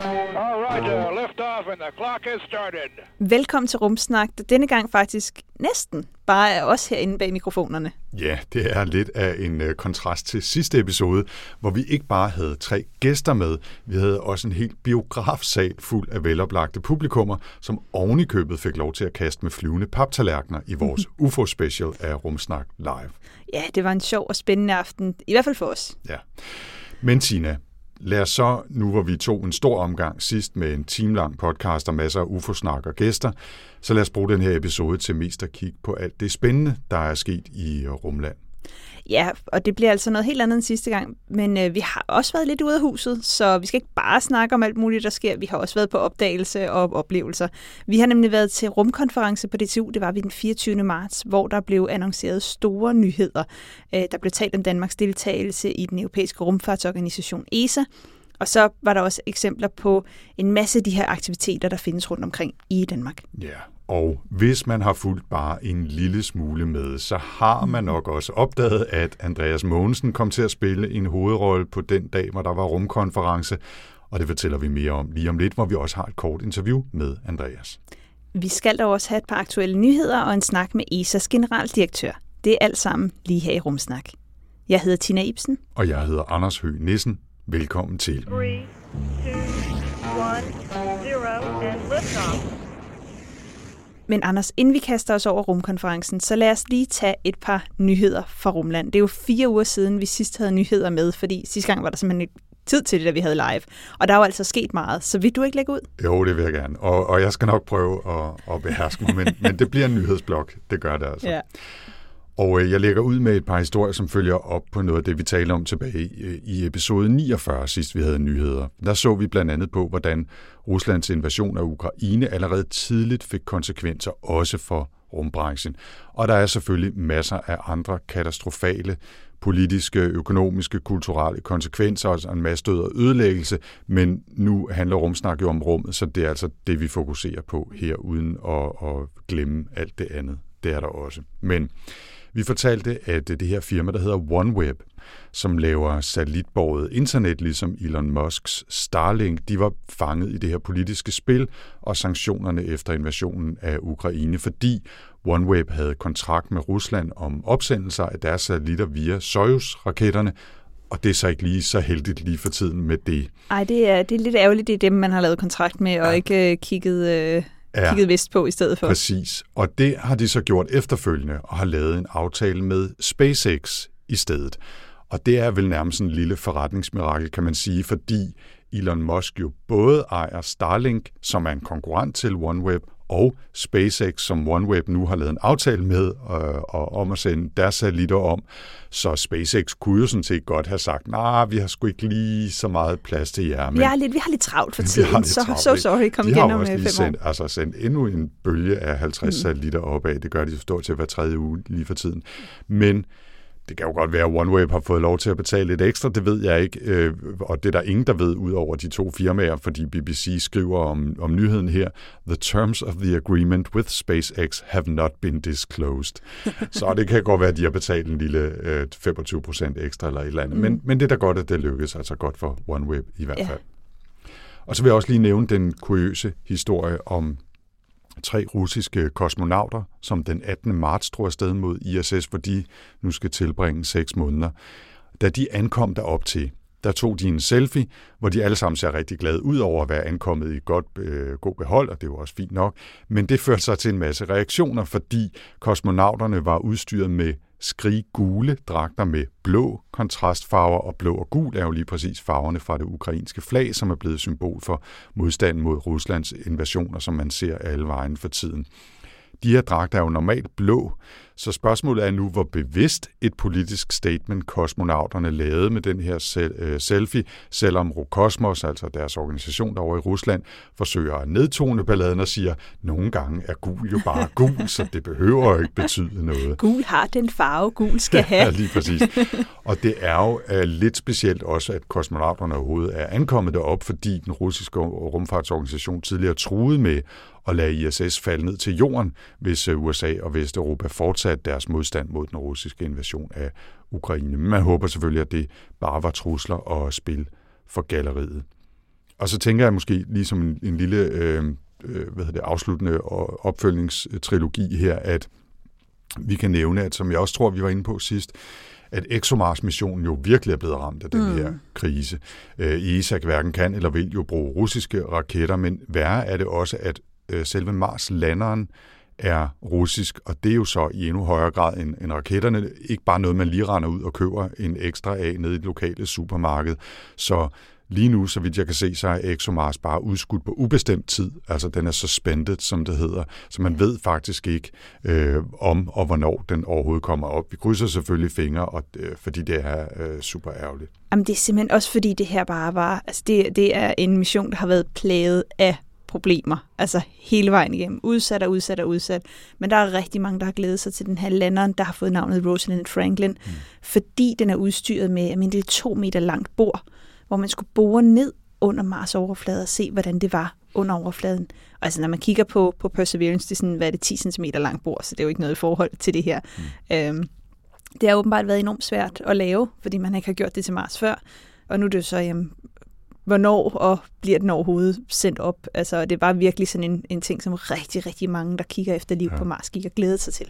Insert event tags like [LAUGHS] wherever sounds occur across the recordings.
All right, uh, lift off and the clock has started. Velkommen til Rumsnak, der denne gang faktisk næsten bare er os herinde bag mikrofonerne. Ja, det er lidt af en uh, kontrast til sidste episode, hvor vi ikke bare havde tre gæster med, vi havde også en helt biografsal fuld af veloplagte publikummer, som oven i købet fik lov til at kaste med flyvende paptallerkener i vores [LAUGHS] UFO-special af Rumsnak Live. Ja, det var en sjov og spændende aften, i hvert fald for os. Ja. Men Tina, lad os så, nu hvor vi tog en stor omgang sidst med en timelang podcast og masser af UFO-snak og gæster, så lad os bruge den her episode til mest at kigge på alt det spændende, der er sket i Rumland. Ja, og det bliver altså noget helt andet end sidste gang, men øh, vi har også været lidt ude af huset, så vi skal ikke bare snakke om alt muligt, der sker. Vi har også været på opdagelse og oplevelser. Vi har nemlig været til rumkonference på DTU, det var vi den 24. marts, hvor der blev annonceret store nyheder. Øh, der blev talt om Danmarks deltagelse i den europæiske rumfartsorganisation ESA, og så var der også eksempler på en masse af de her aktiviteter, der findes rundt omkring i Danmark. Ja, og hvis man har fulgt bare en lille smule med, så har man nok også opdaget, at Andreas Mogensen kom til at spille en hovedrolle på den dag, hvor der var rumkonference, og det fortæller vi mere om lige om lidt, hvor vi også har et kort interview med Andreas. Vi skal dog også have et par aktuelle nyheder og en snak med ESA's generaldirektør. Det er alt sammen lige her i Rumsnak. Jeg hedder Tina Ibsen. Og jeg hedder Anders Høgh Nissen. Velkommen til. Three, two, one, zero, and liftoff. Men Anders, inden vi kaster os over rumkonferencen, så lad os lige tage et par nyheder fra Rumland. Det er jo fire uger siden, vi sidst havde nyheder med, fordi sidste gang var der simpelthen ikke tid til det, da vi havde live. Og der er jo altså sket meget, så vil du ikke lægge ud? Jo, det vil jeg gerne. Og, og jeg skal nok prøve at, at beherske mig, men, men det bliver en nyhedsblok. Det gør det altså. Ja. Og øh, jeg lægger ud med et par historier, som følger op på noget af det, vi talte om tilbage i, øh, i episode 49, sidst vi havde nyheder. Der så vi blandt andet på, hvordan Ruslands invasion af Ukraine allerede tidligt fik konsekvenser også for rumbranchen. Og der er selvfølgelig masser af andre katastrofale politiske, økonomiske, kulturelle konsekvenser, altså en masse død og ødelæggelse, men nu handler rumsnak jo om rummet, så det er altså det, vi fokuserer på her, uden at, at glemme alt det andet. Det er der også. Men vi fortalte, at det her firma, der hedder OneWeb, som laver satellitborget internet, ligesom Elon Musks Starlink, de var fanget i det her politiske spil og sanktionerne efter invasionen af Ukraine, fordi OneWeb havde kontrakt med Rusland om opsendelser af deres satellitter via Soyuz-raketterne, og det er så ikke lige så heldigt lige for tiden med det. Ej, det er, det er lidt ærgerligt, det er dem, man har lavet kontrakt med, og ikke øh, kigget, øh, Ja. kigget vist på i stedet for. Præcis. Og det har de så gjort efterfølgende og har lavet en aftale med SpaceX i stedet. Og det er vel nærmest en lille forretningsmirakel, kan man sige, fordi Elon Musk jo både ejer Starlink, som er en konkurrent til OneWeb, og SpaceX, som OneWeb nu har lavet en aftale med øh, og om at sende deres satellitter om. Så SpaceX kunne jo sådan set godt have sagt, nej, nah, vi har sgu ikke lige så meget plads til jer. Vi, er lidt, vi har lidt travlt for [LAUGHS] tiden, har lidt så travlt, so sorry, kom de igen har om jo øh, fem år. sendt, altså sendt endnu en bølge af 50 mm. satellitter opad. Det gør de stort til hver tredje uge lige for tiden. Men det kan jo godt være, at OneWeb har fået lov til at betale lidt ekstra, det ved jeg ikke, øh, og det er der ingen, der ved, ud over de to firmaer, fordi BBC skriver om, om nyheden her, The terms of the agreement with SpaceX have not been disclosed. [LAUGHS] Så det kan godt være, at de har betalt en lille øh, 25 procent ekstra eller et eller andet, mm. men, men det er da godt, at det lykkes, altså godt for OneWeb i hvert Ja. fald. Og så vil jeg også lige nævne den kuriøse historie om tre russiske kosmonauter, som den 18. marts drog afsted mod ISS, hvor de nu skal tilbringe seks måneder. Da de ankom derop til, der tog de en selfie, hvor de alle sammen ser rigtig glade ud over at være ankommet i godt, øh, god behold, og det var også fint nok. Men det førte sig til en masse reaktioner, fordi kosmonauterne var udstyret med skrig gule dragter med blå kontrastfarver, og blå og gul er jo lige præcis farverne fra det ukrainske flag, som er blevet symbol for modstanden mod Ruslands invasioner, som man ser alle vejen for tiden. De her dragter er jo normalt blå, Så spørgsmålet er nu, hvor bevidst et politisk statement kosmonauterne lavede med den her øh, selfie, selvom Rokosmos, altså deres organisation derovre i Rusland, forsøger at nedtone balladen og siger, nogle gange er gul jo bare gul, så det behøver ikke betyde noget. [LAUGHS] Gul har den farve, gul skal [LAUGHS] have. Ja, lige præcis. Og det er jo uh, lidt specielt også, at kosmonauterne overhovedet er ankommet derop, fordi den russiske rumfartsorganisation tidligere truede med at lade ISS falde ned til jorden, hvis øh, USA og Vesteuropa fortsatte deres modstand mod den russiske invasion af Ukraine. Men man håber selvfølgelig, at det bare var trusler og spil for galleriet. Og så tænker jeg måske lige som en, en lille øh, øh, hvad det, afsluttende og opfølgningstrilogi her, at vi kan nævne, at som jeg også tror, vi var inde på sidst, at ExoMars-missionen jo virkelig er blevet ramt af den mm. her krise. Øh, ESA hverken kan eller vil jo bruge russiske raketter, men værre er det også, at øh, selve Mars-landeren er russisk, og det er jo så i endnu højere grad end, end raketterne. Ikke bare noget, man lige render ud og køber en ekstra af nede i det lokale supermarked. Så lige nu, så vidt jeg kan se, så er ExoMars bare udskudt på ubestemt tid. Altså den er suspended, som det hedder. Så man ved faktisk ikke øh, om og hvornår den overhovedet kommer op. Vi krydser selvfølgelig fingre, og, øh, fordi det er øh, super ærgerligt. Jamen det er simpelthen også fordi det her bare var, altså det, det er en mission, der har været plaget af problemer, altså hele vejen igennem. Udsat og udsat og udsat. Men der er rigtig mange, der har glædet sig til den her landeren, der har fået navnet Rosalind Franklin, mm. fordi den er udstyret med, jeg mener, det er to meter langt bord, hvor man skulle bore ned under Mars overflade og se, hvordan det var under overfladen. Og altså, når man kigger på, på Perseverance, det er sådan, hvad er det, 10 cm langt bord, så det er jo ikke noget i forhold til det her. Mm. Øhm, det har åbenbart været enormt svært at lave, fordi man ikke har gjort det til Mars før. Og nu er det jo så, jamen, hvornår og bliver den overhovedet sendt op? Altså, det var virkelig sådan en, en ting, som rigtig, rigtig mange, der kigger efter liv ja. på Mars, gik og glæder sig til.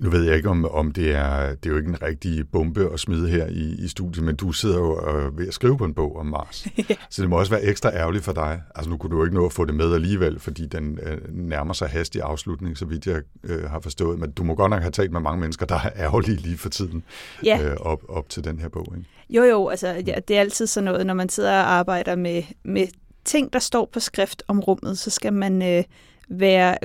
Nu ved jeg ikke, om, om det er det er jo ikke en rigtig bombe at smide her i, i studiet, men du sidder jo øh, ved at skrive på en bog om Mars. [LAUGHS] ja. Så det må også være ekstra ærgerligt for dig. Altså nu kunne du jo ikke nå at få det med alligevel, fordi den øh, nærmer sig hastig afslutning, så vidt jeg øh, har forstået. Men du må godt nok have talt med mange mennesker, der er ærgerlige lige for tiden ja. øh, op, op til den her bog. Ikke? Jo, jo, altså ja, det er altid sådan noget, når man sidder og arbejder med, med ting, der står på skrift om rummet, så skal man øh, være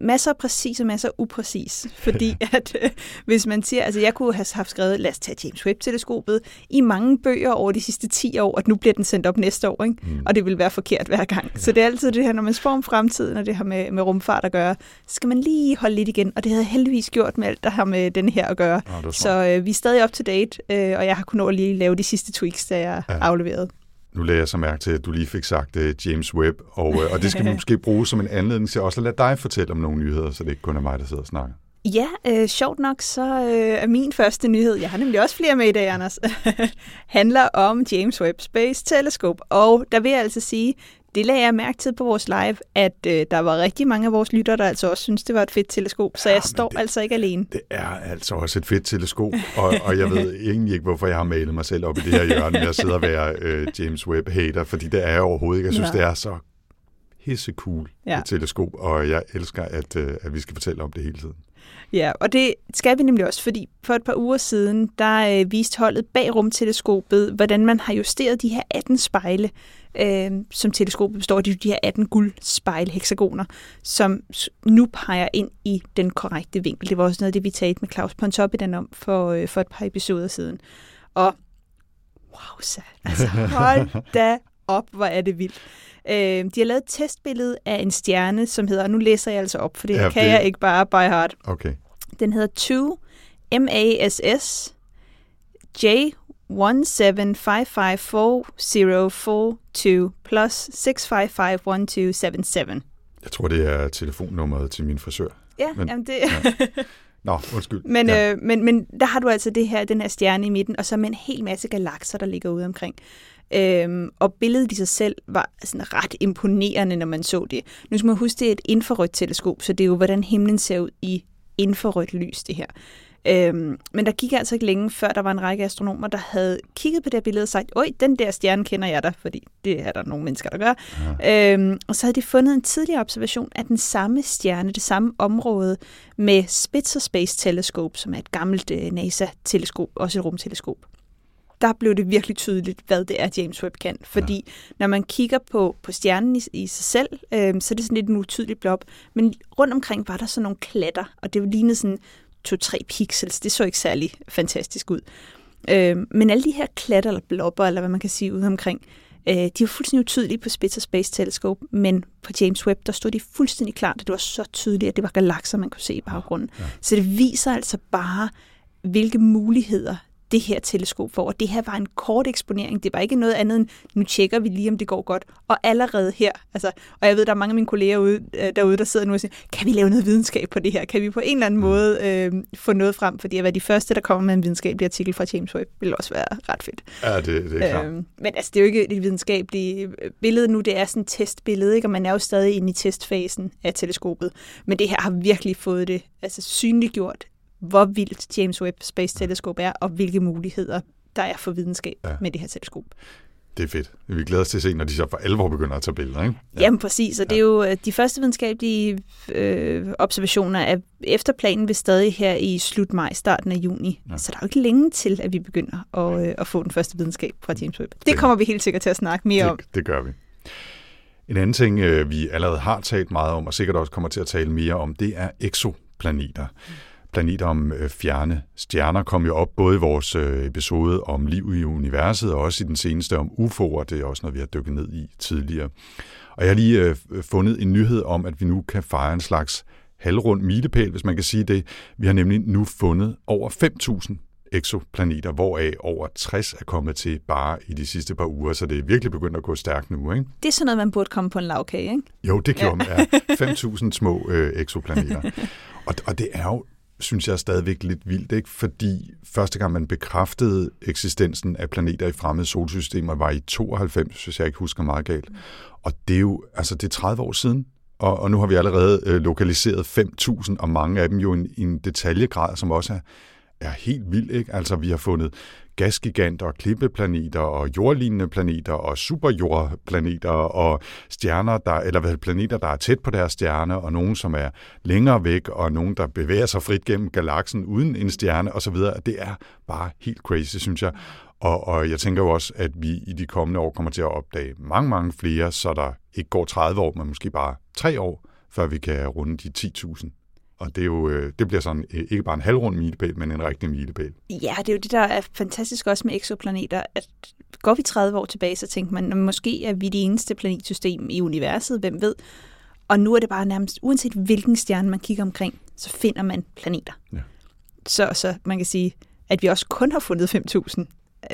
masser af præcis og masser af upræcis. Fordi [LAUGHS] at øh, hvis man siger, altså jeg kunne have haft skrevet, lad os tage James Webb-teleskopet i mange bøger over de sidste 10 år, at nu bliver den sendt op næste år, ikke? Mm. og det vil være forkert hver gang. Ja. Så det er altid det her, når man spår om fremtiden, og det har med, med rumfart at gøre, så skal man lige holde lidt igen, og det havde jeg heldigvis gjort med alt, der har med den her at gøre. Ja, så øh, vi er stadig up to date, øh, og jeg har kunnet nå at lige lave de sidste tweaks, der jeg ja. afleveret. Nu lagde jeg så mærke til, at du lige fik sagt uh, James Webb, og, uh, og det skal vi [LAUGHS] måske bruge som en anledning til også at lade dig fortælle om nogle nyheder, så det ikke kun er mig, der sidder og snakker. Ja, øh, sjovt nok, så øh, er min første nyhed, jeg har nemlig også flere med i dag, Anders, [LAUGHS] handler om James Webb Space Telescope. Og der vil jeg altså sige, det lagde jeg mærke til på vores live, at øh, der var rigtig mange af vores lyttere, der altså også synes, det var et fedt teleskop, så ja, jeg står det, altså ikke alene. Det er altså også et fedt teleskop, og, og jeg ved [LAUGHS] egentlig ikke, hvorfor jeg har malet mig selv op i det her hjørne med at sidde og være øh, James Webb-hater, fordi det er jeg overhovedet ikke. Jeg synes, ja. det er så hisse cool ja. et teleskop, og jeg elsker, at, øh, at vi skal fortælle om det hele tiden. Ja, og det skal vi nemlig også, fordi for et par uger siden, der øh, viste holdet bag rumteleskopet, hvordan man har justeret de her 18 spejle, øh, som teleskopet består af, de her 18 guldspejlhexagoner, som nu peger ind i den korrekte vinkel. Det var også noget af det, vi talte med Claus Pontoppidan om for, øh, for et par episoder siden. Og wow, så, altså hold da op, hvor er det vildt. Øh, de har lavet et testbillede af en stjerne, som hedder, nu læser jeg altså op, for det ja, kan det... jeg ikke bare by heart. Okay. Den hedder 2 MASS J 1755402 plus 6551277. Jeg tror, det er telefonnummeret til min frisør. Ja, men, jamen det... Ja. Nå, undskyld. [LAUGHS] Men, ja. øh, men, men der har du altså det her, den her stjerne i midten, og så med en hel masse galakser, der ligger ude omkring. Øhm, og billedet i sig selv var sådan ret imponerende, når man så det. Nu skal man huske, det er et infrarødt teleskop, så det er jo, hvordan himlen ser ud i infrarødt lys, det her. Øhm, men der gik altså ikke længe, før der var en række astronomer, der havde kigget på det her billede og sagt, oj, den der stjerne kender jeg da, fordi det er der nogle mennesker, der gør. Ja. Øhm, og så havde de fundet en tidligere observation af den samme stjerne, det samme område, med Spitzer Space Telescope, som er et gammelt øh, NASA-teleskop, også et rumteleskop der blev det virkelig tydeligt, hvad det er, James Webb kan. Fordi ja. når man kigger på, på stjernen i, i sig selv, øh, så er det sådan lidt en utydelig blob. Men rundt omkring var der sådan nogle klatter, og det lignede sådan 2-3 pixels. Det så ikke særlig fantastisk ud. Øh, men alle de her klatter eller blobber, eller hvad man kan sige ude omkring, øh, de var fuldstændig utydelige på Spitzer Space Telescope, men på James Webb, der stod de fuldstændig klart, at det var så tydeligt, at det var galakser, man kunne se i baggrunden. Ja. Så det viser altså bare, hvilke muligheder det her teleskop får. Og det her var en kort eksponering. Det var ikke noget andet end, nu tjekker vi lige, om det går godt. Og allerede her, altså, og jeg ved, der er mange af mine kolleger ude, øh, derude, der sidder nu og siger, kan vi lave noget videnskab på det her? Kan vi på en eller anden måde øh, få noget frem? Fordi at være de første, der kommer med en videnskabelig artikel fra James Webb, vil også være ret fedt. Ja, det, det er klart. Øhm, men altså, det er jo ikke et videnskabeligt billede nu, det er sådan et testbillede, ikke? og man er jo stadig inde i testfasen af teleskopet. Men det her har virkelig fået det altså, synliggjort, hvor vildt James Webb Space Telescope er, og hvilke muligheder der er for videnskab ja. med det her teleskop. Det er fedt. Vi glæder os til at se, når de så for alvor begynder at tage billeder. Ikke? Ja. Jamen præcis, og det er jo øh, de første videnskabelige øh, observationer af efter planen vil stadig her i slut maj, starten af juni. Ja. Så der er jo ikke længe til, at vi begynder at, øh, at få den første videnskab fra James Webb. Det kommer vi helt sikkert til at snakke mere det, om. Det gør vi. En anden ting, øh, vi allerede har talt meget om, og sikkert også kommer til at tale mere om, det er exoplaneter. Mm planeter om øh, fjerne stjerner kom jo op både i vores øh, episode om liv i universet og også i den seneste om UFO'er. Det er også noget, vi har dykket ned i tidligere. Og jeg har lige øh, fundet en nyhed om, at vi nu kan fejre en slags halvrund milepæl, hvis man kan sige det. Vi har nemlig nu fundet over 5.000 eksoplaneter, hvoraf over 60 er kommet til bare i de sidste par uger, så det er virkelig begyndt at gå stærkt nu. Ikke? Det er sådan noget, man burde komme på en lavkage, ikke? Jo, det gjorde ja. man. Ja. 5.000 små øh, eksoplaneter. [LAUGHS] Og, og det er jo synes jeg stadigvæk lidt vildt, ikke? fordi første gang man bekræftede eksistensen af planeter i fremmede solsystemer var i 92, hvis jeg ikke husker meget galt. Og det er jo altså det er 30 år siden, og, og nu har vi allerede øh, lokaliseret 5.000, og mange af dem jo i en detaljegrad, som også er, er helt vild. Ikke? Altså vi har fundet gasgiganter, klippeplaneter og jordlignende planeter og superjordplaneter og stjerner, der, eller hvad, planeter, der er tæt på deres stjerne, og nogle, som er længere væk, og nogle, der bevæger sig frit gennem galaksen uden en stjerne osv. Det er bare helt crazy, synes jeg. Og, og jeg tænker jo også, at vi i de kommende år kommer til at opdage mange, mange flere, så der ikke går 30 år, men måske bare 3 år, før vi kan runde de 10.000 og det, er jo, øh, det bliver sådan øh, ikke bare en halvrund milepæl, men en rigtig milepæl. Ja, det er jo det, der er fantastisk også med exoplaneter, at går vi 30 år tilbage, så tænker man, måske er vi det eneste planetsystem i universet, hvem ved? Og nu er det bare nærmest, uanset hvilken stjerne man kigger omkring, så finder man planeter. Ja. Så, så man kan sige, at vi også kun har fundet 5.000,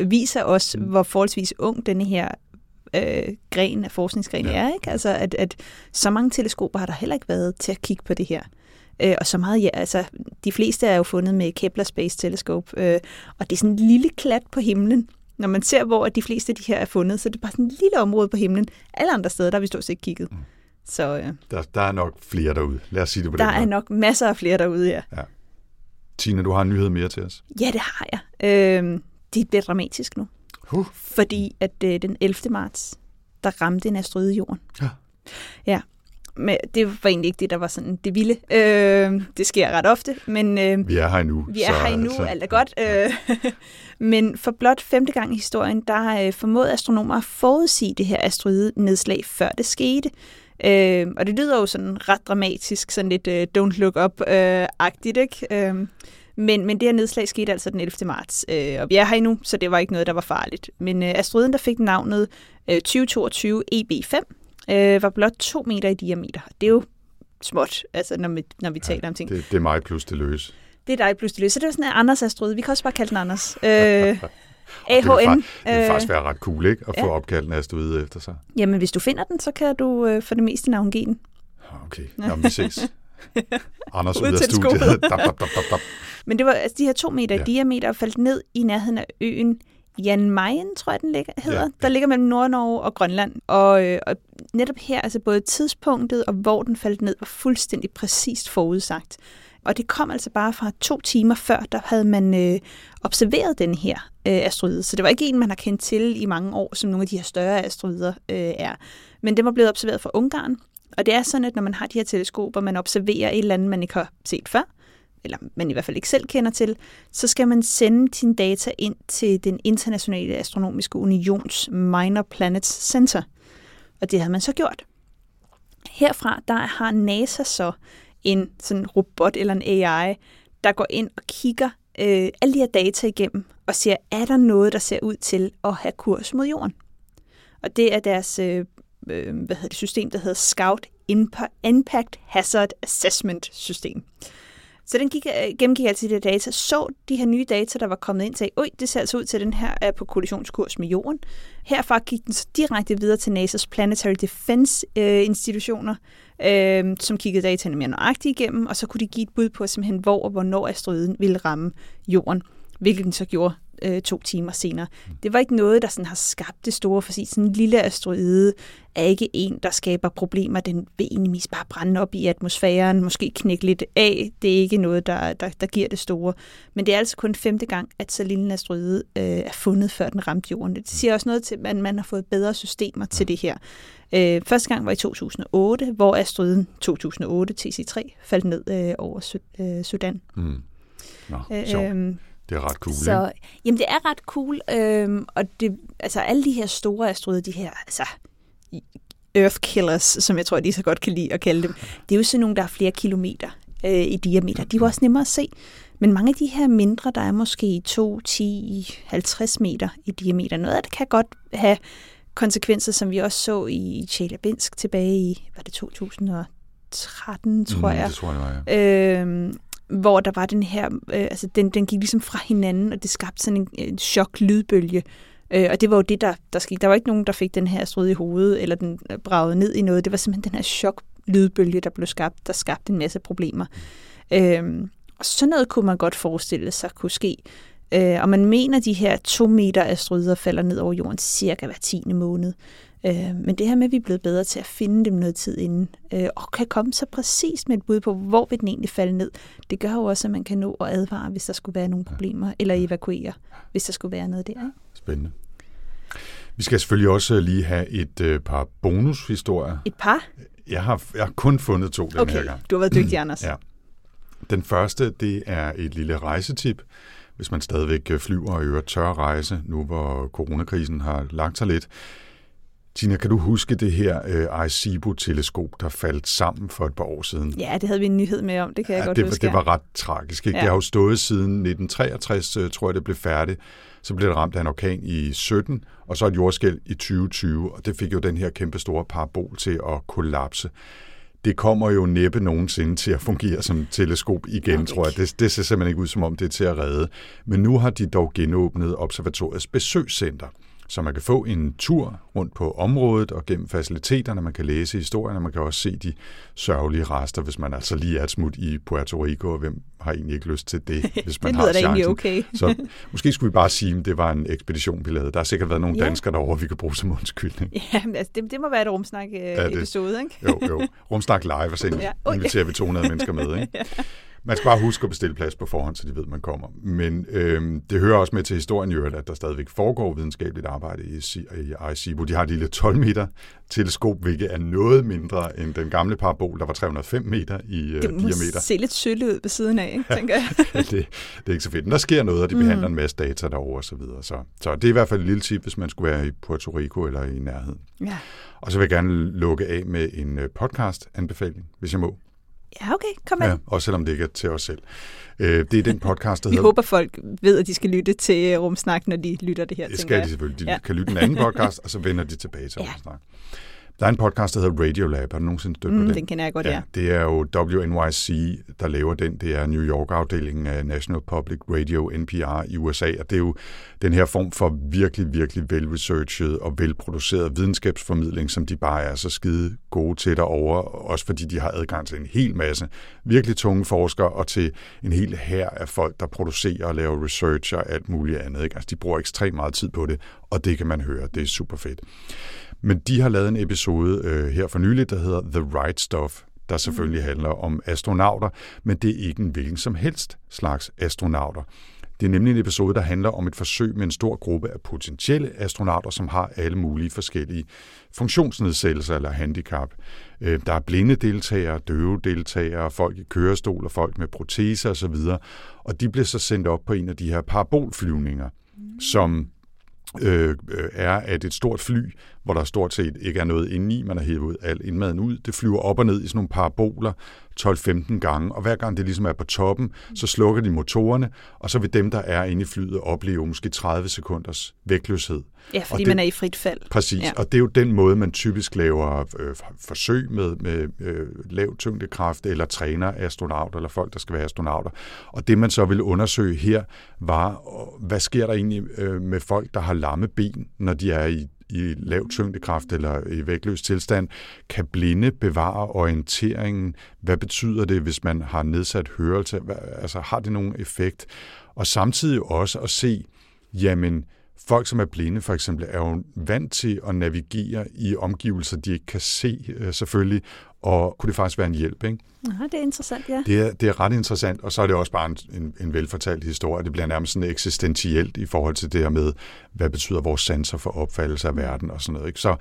viser os, mm. hvor forholdsvis ung denne her øh, gren af forskningsgren ja. er. Ikke? Altså, at, at så mange teleskoper har der heller ikke været til at kigge på det her. Øh, og så meget, ja, altså, de fleste er jo fundet med Kepler Space Telescope, øh, og det er sådan en lille klat på himlen. Når man ser, hvor de fleste af de her er fundet, så er det bare sådan et lille område på himlen. Alle andre steder, der har vi stort set kigget. Mm. Så, øh, der, der er nok flere derude. Lad os sige det på den Der er nok masser af flere derude, ja. ja. Tina, du har en nyhed mere til os. Ja, det har jeg. Øh, det bliver dramatisk nu. Uh. Fordi at øh, den 11. marts, der ramte en asteroide jorden. Ja. Ja, men det var egentlig ikke det, der var sådan det vilde. Øh, det sker ret ofte, men... Øh, vi er her nu. Vi er så, her endnu, så, alt er godt. Ja. Øh, [LAUGHS] men for blot femte gang i historien, der øh, formåede astronomer at forudsige det her asteroide-nedslag, før det skete. Øh, og det lyder jo sådan ret dramatisk, sådan lidt øh, don't look up-agtigt, øh, ikke? Øh, men, men det her nedslag skete altså den 11. marts, øh, og vi er her endnu, så det var ikke noget, der var farligt. Men øh, asteroiden, der fik navnet øh, 2022 EB5, øh, var blot to meter i diameter. Det er jo småt, altså, når vi, når vi ja, taler om ting. Det, det er mig plus det løs. Det er dig plus det løs. Så det er sådan en Anders asteroide. Vi kan også bare kalde den Anders. Øh, [LAUGHS] AHN. Det vil, det vil faktisk være ret cool, ikke? At ja. få opkaldt en asteroide efter sig. Jamen, hvis du finder den, så kan du øh, for det meste navngive den. Okay, Jamen, vi ses. [LAUGHS] Anders ud af studiet. [LAUGHS] dap, dap, dap, dap. Men det var altså, de her to meter ja. diameter faldt ned i nærheden af øen Jan Mayen, tror jeg, den ligger, hedder. Ja, ja. Der ligger mellem Nord-Norge og Grønland. Og, øh, og netop her, altså både tidspunktet og hvor den faldt ned, var fuldstændig præcist forudsagt. Og det kom altså bare fra to timer før, der havde man øh, observeret den her øh, asteroide. Så det var ikke en, man har kendt til i mange år, som nogle af de her større asteroider øh, er. Men den var blevet observeret fra Ungarn. Og det er sådan, at når man har de her teleskoper, man observerer et eller andet, man ikke har set før, eller man i hvert fald ikke selv kender til, så skal man sende sine data ind til den internationale astronomiske unions Minor Planets Center. Og det havde man så gjort. Herfra der har NASA så en sådan robot eller en AI, der går ind og kigger øh, alle de her data igennem og ser, er der noget, der ser ud til at have kurs mod jorden? Og det er deres øh, øh hvad hedder det, system, der hedder Scout Impact Hazard Assessment System. Så den gik, øh, gennemgik altid de der data, så de her nye data, der var kommet ind, sagde, oj, det ser altså ud til, at den her er på kollisionskurs med jorden. Herfra gik den så direkte videre til NASA's Planetary Defense øh, institutioner, øh, som kiggede dataene mere nøjagtigt igennem, og så kunne de give et bud på simpelthen, hvor og hvornår asteroiden ville ramme jorden, hvilket den så gjorde øh, to timer senere. Det var ikke noget, der sådan har skabt det store, for sådan en lille asteroide er ikke en, der skaber problemer. Den vil egentlig mest bare brænde op i atmosfæren, måske knække lidt af. Det er ikke noget, der, der, der giver det store. Men det er altså kun femte gang, at så lille en asteroide øh, er fundet, før den ramte jorden. Det siger også noget til, at man, man har fået bedre systemer til det her. Øh, første gang var i 2008, hvor asteroiden 2008 TC3 faldt ned øh, over Sud- øh, Sudan. Mm. Nå, Øh, sjovt. øhm, Det er ret cool, så, ikke? jamen, det er ret cool. Øhm, og det, altså, alle de her store asteroider, de her altså, Earth Killers, som jeg tror, de så godt kan lide at kalde dem, det er jo sådan nogle, der er flere kilometer øh, i diameter. De er jo også nemmere at se. Men mange af de her mindre, der er måske 2, 10, 50 meter i diameter, noget af det kan godt have konsekvenser, som vi også så i Tjeljabinsk tilbage i, var det 2013, tror Mm, jeg. Det tror jeg, det var, ja. øh, hvor der var den her, øh, altså den, den gik ligesom fra hinanden, og det skabte sådan en, en chok-lydbølge. Øh, og det var jo det, der, der skete. Der var ikke nogen, der fik den her strid i hovedet, eller den øh, bragede ned i noget. Det var simpelthen den her chok-lydbølge, der blev skabt, der skabte en masse problemer. Øh, og sådan noget kunne man godt forestille sig kunne ske. Øh, og man mener, at de her to meter asteroider falder ned over jorden cirka hver tiende måned. Øh, men det her med, at vi er blevet bedre til at finde dem noget tid inden, øh, og kan komme så præcist med et bud på, hvor vil den egentlig falde ned, det gør jo også, at man kan nå at advare, hvis der skulle være nogle problemer, eller evakuere, hvis der skulle være noget der. Ikke? Spændende. Vi skal selvfølgelig også lige have et øh, par bonushistorier. Et par? Jeg har, jeg har kun fundet to den her Okay, gang. du har været dygtig, Anders. [CLEARS THROAT] Ja. Den første, det er et lille rejsetip, hvis man stadigvæk øh, flyver og øver tør rejse, nu hvor coronakrisen har lagt sig lidt. Tina, kan du huske det her øh, Arecibo-teleskop, der faldt sammen for et par år siden? Ja, det havde vi en nyhed med om, det kan jeg ja, godt det, huske. det var ret tragisk. Ikke? Ja. Det har jo stået siden 1963, øh, tror jeg, det blev færdigt. Så blev det ramt af en orkan i 17, og så et jordskælv i 2020, og det fik jo den her kæmpe store parabol til at kollapse. Det kommer jo næppe nogensinde til at fungere som teleskop igen, Nok tror jeg. Det, det ser simpelthen ikke ud, som om det er til at redde. Men nu har de dog genåbnet observatoriets besøgscenter, så man kan få en tur rundt på området og gennem faciliteterne. Man kan læse historierne, man kan også se de sørgelige rester, hvis man altså lige er et smut i Puerto Rico, og hvem har egentlig ikke lyst til det, [LAUGHS] hvis man det har lyder egentlig chancen. okay. [LAUGHS] Så måske skulle vi bare sige, at det var en ekspedition, vi lavede. Der har sikkert været nogle Ja. danskere derovre, vi kan bruge som undskyldning. [LAUGHS] Ja, men altså, det, det må være et rumsnak-episode, det- ikke? Jo, jo. Rumsnak live, og så Ja. Oj. inviterer vi 200 mennesker med. Ikke? Man skal bare huske at bestille plads på forhånd, så de ved, at man kommer. Men øhm, det hører også med til historien i øvrigt, at der stadigvæk foregår videnskabeligt arbejde i, i Arecibo. De har et lille 12 meter teleskop, hvilket er noget mindre end den gamle parabol, der var 305 meter i øh, Det må diameter. se lidt sølle ud ved siden af, [LAUGHS] ikke, tænker jeg. det, det er ikke så fedt. Men der sker noget, og de behandler en masse data derovre og så videre. Så, så det er i hvert fald et lille tip, hvis man skulle være i Puerto Rico eller i nærheden. Ja. Og så vil jeg gerne lukke af med en øh, podcast-anbefaling, hvis jeg må. Ja, okay, kom med. Ja, også selvom det ikke er til os selv. Øh, det er den podcast, der Vi hedder... håber, folk ved, at de skal lytte til øh, Rumsnak, når de lytter det her, Det skal jeg. de selvfølgelig. De Ja. kan lytte den anden podcast, og så vender de tilbage til [LAUGHS] Ja. ja. Der er en podcast, der hedder Radiolab. Har du nogensinde stødt på Mm, den? den kender jeg godt, ja. Det er jo WNYC, der laver den. Det er New York-afdelingen af National Public Radio, NPR, i USA. Og det er jo den her form for virkelig, virkelig velresearchet og velproduceret videnskabsformidling, som de bare er så skide gode til derovre. Også fordi de har adgang til en hel masse virkelig tunge forskere og til en hel hær af folk, der producerer og laver research og alt muligt andet. Ikke? Altså, de bruger ekstremt meget tid på det, og det kan man høre. Det er super fedt. Men de har lavet en episode øh, her for nylig, der hedder The Right Stuff, der selvfølgelig handler om astronauter, men det er ikke en hvilken som helst slags astronauter. Det er nemlig en episode, der handler om et forsøg med en stor gruppe af potentielle astronauter, som har alle mulige forskellige funktionsnedsættelser eller handicap. Øh, Der er blinde deltagere, døve deltagere, folk i kørestol og folk med proteser osv. Og de bliver så sendt op på en af de her parabolflyvninger, som øh, øh, er, at et stort fly hvor der stort set ikke er noget indeni. Man har hævet al indmaden ud. Det flyver op og ned i sådan nogle paraboler 12-15 gange, og hver gang det ligesom er på toppen, så slukker de motorerne, og så vil dem, der er inde i flyet, opleve måske 30 sekunders vægtløshed. Ja, fordi Og det- man er i frit fald. Præcis, Ja. og det er jo den måde, man typisk laver øh, forsøg med, med øh, lav tyngdekraft, eller træner astronauter, eller folk, der skal være astronauter. Og det, man så ville undersøge her, var, hvad sker der egentlig øh, med folk, der har lamme ben, når de er i i lav tyngdekraft eller i vægtløs tilstand, kan blinde bevare orienteringen? Hvad betyder det, hvis man har nedsat hørelse? Altså, har det nogen effekt? Og samtidig også at se, jamen, folk, som er blinde for eksempel, er jo vant til at navigere i omgivelser, de ikke kan se øh, selvfølgelig, og kunne det faktisk være en hjælp, ikke? Aha, det er interessant, ja. Det er, det er ret interessant, og så er det også bare en, en, en velfortalt historie. Det bliver nærmest sådan eksistentielt i forhold til det her med, hvad betyder vores sanser for opfattelse af verden og sådan noget. Ikke? Så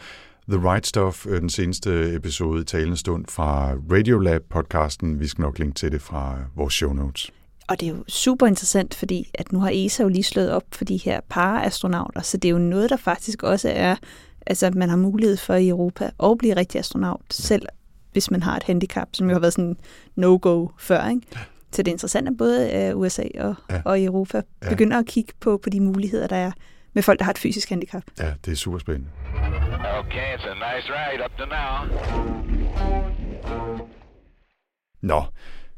The Right Stuff, øh, den seneste episode i talende stund fra Radiolab-podcasten, vi skal nok linke til det fra øh, vores show notes. Og det er jo super interessant, fordi at nu har ESA jo lige slået op for de her paraastronauter, så det er jo noget, der faktisk også er, altså at man har mulighed for i Europa at blive rigtig astronaut, selv hvis man har et handicap, som jo har været sådan no-go før, ikke? Så det er interessant, at både øh, USA og, Ja. ja. og Europa Ja. begynder at kigge på, på de muligheder, der er med folk, der har et fysisk handicap. Ja, det er super spændende. Okay, it's a nice ride up to now. Nå,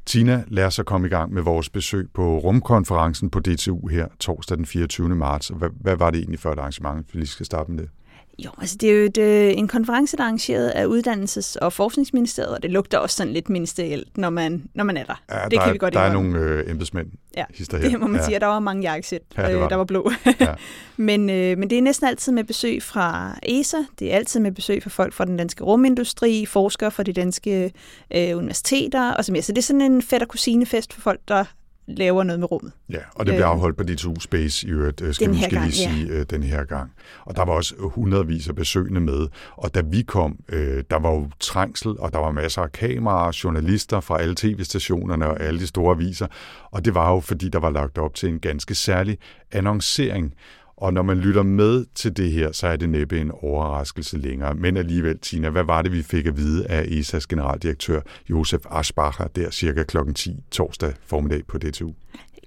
Tina, lad os så komme i gang med vores besøg på rumkonferencen på DTU her torsdag den 24. marts. Hvad, hvad var det egentlig for et arrangement, vi lige skal starte med det? Jo, altså det er jo et, øh, en konference, der er arrangeret af Uddannelses- og Forskningsministeriet, og det lugter også sådan lidt ministerielt, når man, når man er der. Ja, det der, kan er, vi godt der er nogle øh, embedsmænd, Ja, her. Det må man ja. sige, at der var mange jakkesæt, Ja, øh, der. var blå. Ja. [LAUGHS] men, øh, men det er næsten altid med besøg fra ESA, det er altid med besøg fra folk fra den danske rumindustri, forskere fra de danske øh, universiteter og så mere. Så det er sådan en fætter kusinefest for folk, der laver noget med rummet. Ja, og det bliver Øh, afholdt på DTU Space i øvrigt, øh, skal den vi her måske gang, lige ja. sige, øh, den her gang. Og der var også hundredvis af besøgende med, og da vi kom, der var jo trængsel, og der var masser af kameraer, journalister fra alle tv-stationerne og alle de store aviser, og det var jo, fordi der var lagt op til en ganske særlig annoncering. Og når man lytter med til det her, så er det næppe en overraskelse længere. Men alligevel, Tina, hvad var det, vi fik at vide af ESA's generaldirektør Josef Aschbacher der cirka kl. 10 torsdag formiddag på DTU?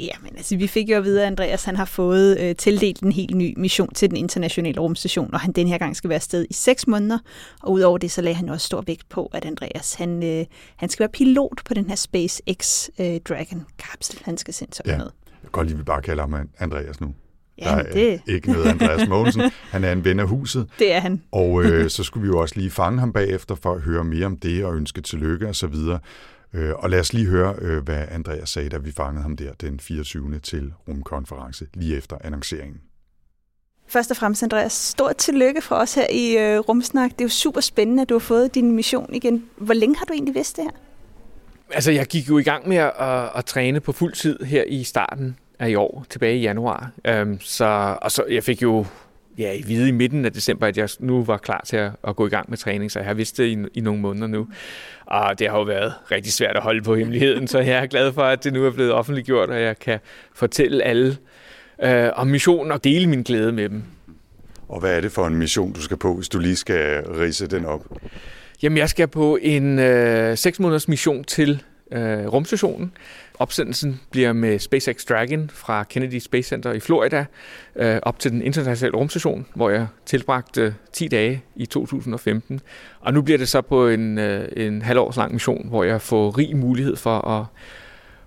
Ja, men altså, vi fik jo at vide, at Andreas han har fået øh, tildelt en helt ny mission til den internationale rumstation, og han den her gang skal være afsted i seks måneder. Og udover det, så lagde han også stor vægt på, at Andreas han, øh, han skal være pilot på den her SpaceX øh, Dragon-kapsel, han skal sendes op Ja. med. Jeg kan godt lide, at vi bare kalder ham Andreas nu. Ja, der er det, ikke noget Andreas Mogensen. Han er en ven af huset. [LAUGHS] det er han. Og øh, [LAUGHS] så skulle vi jo også lige fange ham bagefter for at høre mere om det og ønske tillykke og så videre. Øh, og lad os lige høre, øh, hvad Andreas sagde, da vi fangede ham der den 24. til rumkonference, lige efter annonceringen. Først og fremmest, Andreas, stort tillykke for os her i øh, Rumsnak. Det er jo super spændende, at du har fået din mission igen. Hvor længe har du egentlig vidst det her? Altså, jeg gik jo i gang med at, at, at træne på fuld tid her i starten af i år, tilbage i januar. Øhm, så, og så jeg fik jo ja, i vide i midten af december, at jeg nu var klar til at, at gå i gang med træning, så jeg har vidst det i, i nogle måneder nu. Og det har jo været rigtig svært at holde på hemmeligheden, så jeg er glad for, at det nu er blevet offentliggjort, og jeg kan fortælle alle øh, om missionen og dele min glæde med dem. Og hvad er det for en mission, du skal på, hvis du lige skal rise den op? Jamen, jeg skal på en øh, 6 måneders mission til øh, rumstationen. Opsendelsen bliver med SpaceX Dragon fra Kennedy Space Center i Florida øh, op til den internationale rumstation, hvor jeg tilbragte øh, 10 dage i 2015. Og nu bliver det så på en, øh, en halvårs lang mission, hvor jeg får rig mulighed for at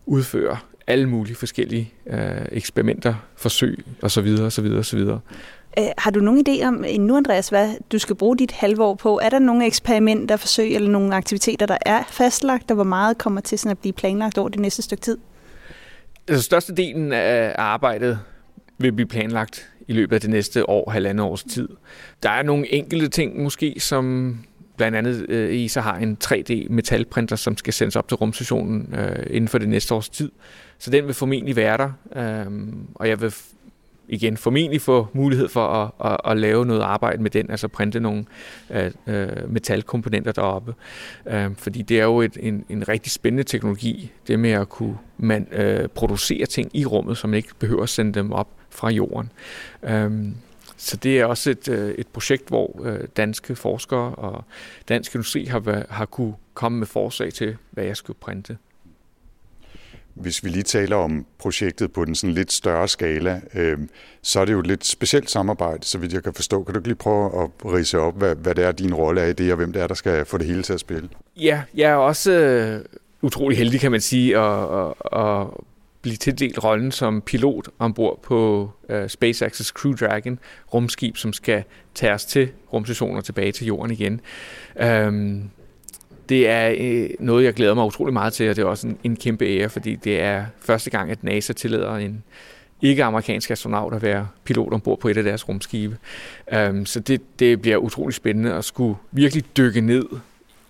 udføre alle mulige forskellige øh, eksperimenter, forsøg osv. osv. osv. Øh, har du nogen idé om øh, nu, Andreas, hvad du skal bruge dit halvår på? Er der nogle eksperimenter, forsøg eller nogle aktiviteter, der er fastlagt, og hvor meget kommer til sådan at blive planlagt over det næste stykke tid? Altså, størstedelen af arbejdet vil blive planlagt i løbet af det næste år, halvandet års tid. Der er nogle enkelte ting måske, som blandt andet øh, ESA har en 3D metalprinter, som skal sendes op til rumstationen øh, inden for det næste års tid. Så den vil formentlig være der, øh, og jeg vil igen formentlig få mulighed for at, at, at lave noget arbejde med den, altså printe nogle øh, øh, metalkomponenter deroppe. Øh, fordi det er jo et, en, en rigtig spændende teknologi, det med at kunne man, øh, producere ting i rummet, så man ikke behøver at sende dem op fra jorden. Øh, Så det er også et, øh, et projekt, hvor øh, danske forskere og dansk industri har, har kunne komme med forslag til, hvad jeg skulle printe. Hvis vi lige taler om projektet på den sådan lidt større skala, øh, så er det jo et lidt specielt samarbejde, så vidt jeg kan forstå. Kan du ikke lige prøve at rise op, hvad, hvad det er, din rolle er i det, og hvem det er, der skal få det hele til at spille? Ja, jeg er også øh, utrolig heldig, kan man sige, at, at, at blive tildelt rollen som pilot ombord på øh, SpaceX's Crew Dragon, rumskib, som skal tage os til rumstationer tilbage til jorden igen. Øhm, det er øh, noget, jeg glæder mig utrolig meget til, og det er også en, en kæmpe ære, fordi det er første gang, at NASA tillader en ikke-amerikansk astronaut at være pilot ombord på et af deres rumskibe. Um, så det, det bliver utrolig spændende at skulle virkelig dykke ned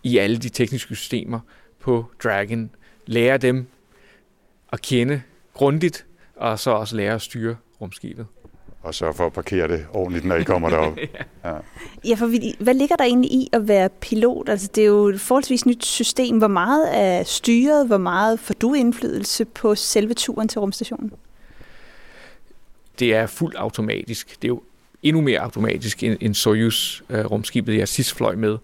i alle de tekniske systemer på Dragon, lære dem at kende grundigt, og så også lære at styre rumskibet. Og sørge for at parkere det ordentligt, når I kommer derop. [LAUGHS] ja. Ja, for vi- hvad ligger der egentlig i at være pilot? Altså, det er jo et forholdsvis nyt system. Hvor meget er styret? Hvor meget får du indflydelse på selve turen til rumstationen? det er fuldt automatisk. Det er jo endnu mere automatisk end, end Soyuz-rumskibet, jeg sidst fløj med.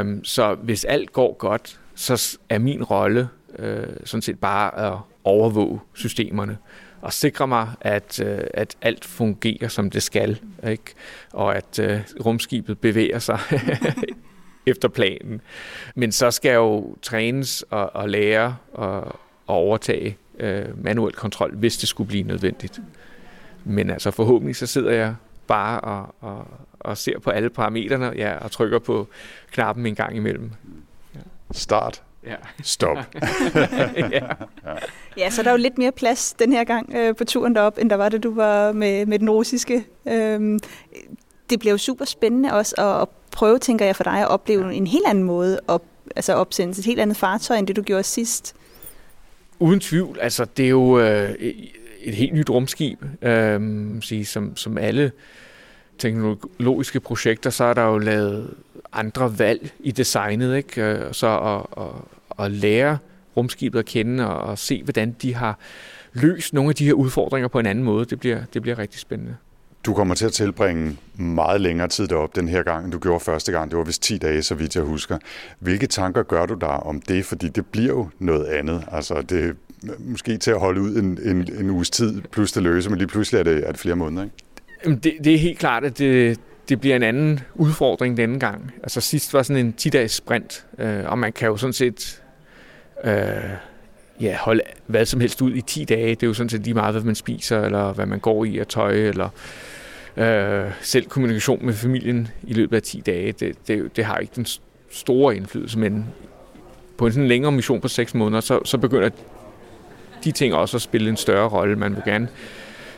Um, så hvis alt går godt, så er min rolle uh, sådan set bare at overvåge systemerne og sikre mig, at, øh, at alt fungerer, som det skal, ikke? og at øh, rumskibet bevæger sig [LAUGHS] efter planen. Men så skal jeg jo trænes og, og lære og, og overtage øh, manuel kontrol, hvis det skulle blive nødvendigt. Men altså forhåbentlig så sidder jeg bare og, og, og ser på alle parametrene ja, og trykker på knappen en gang imellem. Ja. Start. Ja. Stop. [LAUGHS] ja. Ja, så er der jo lidt mere plads den her gang øh, på turen derop, end der var, da du var med, med den russiske. Øhm, det bliver jo super spændende også at, at prøve, tænker jeg, for dig at opleve en helt anden måde op, altså opsendes et helt andet fartøj, end det du gjorde sidst. Uden tvivl, altså det er jo øh, et helt nyt rumskib, øh, sige, som, som alle teknologiske projekter, så er der jo lavet andre valg i designet, ikke? Øh, Så at, at, at lære rumskibet at kende og, og se, hvordan de har løst nogle af de her udfordringer på en anden måde, det bliver, det bliver rigtig spændende. Du kommer til at tilbringe meget længere tid deroppe den her gang, end du gjorde første gang. Det var vist 10 dage, så vidt jeg husker. Hvilke tanker gør du der om det? Fordi det bliver jo noget andet. Altså, det måske til at holde ud en, en, en uges tid, plus det løse, men lige pludselig er det, er det flere måneder, ikke? Det, det er helt klart, at det, det bliver en anden udfordring denne gang. Altså sidst var sådan en 10-dages sprint, øh, og man kan jo sådan set øh, ja, holde hvad som helst ud i 10 dage. Det er jo sådan set lige meget, hvad man spiser, eller hvad man går i af tøj, eller øh, selv kommunikation med familien i løbet af 10 dage. Det, det, det har ikke den store indflydelse, men på en sådan længere mission på 6 måneder, så, så begynder de ting også at spille en større rolle. Man vil gerne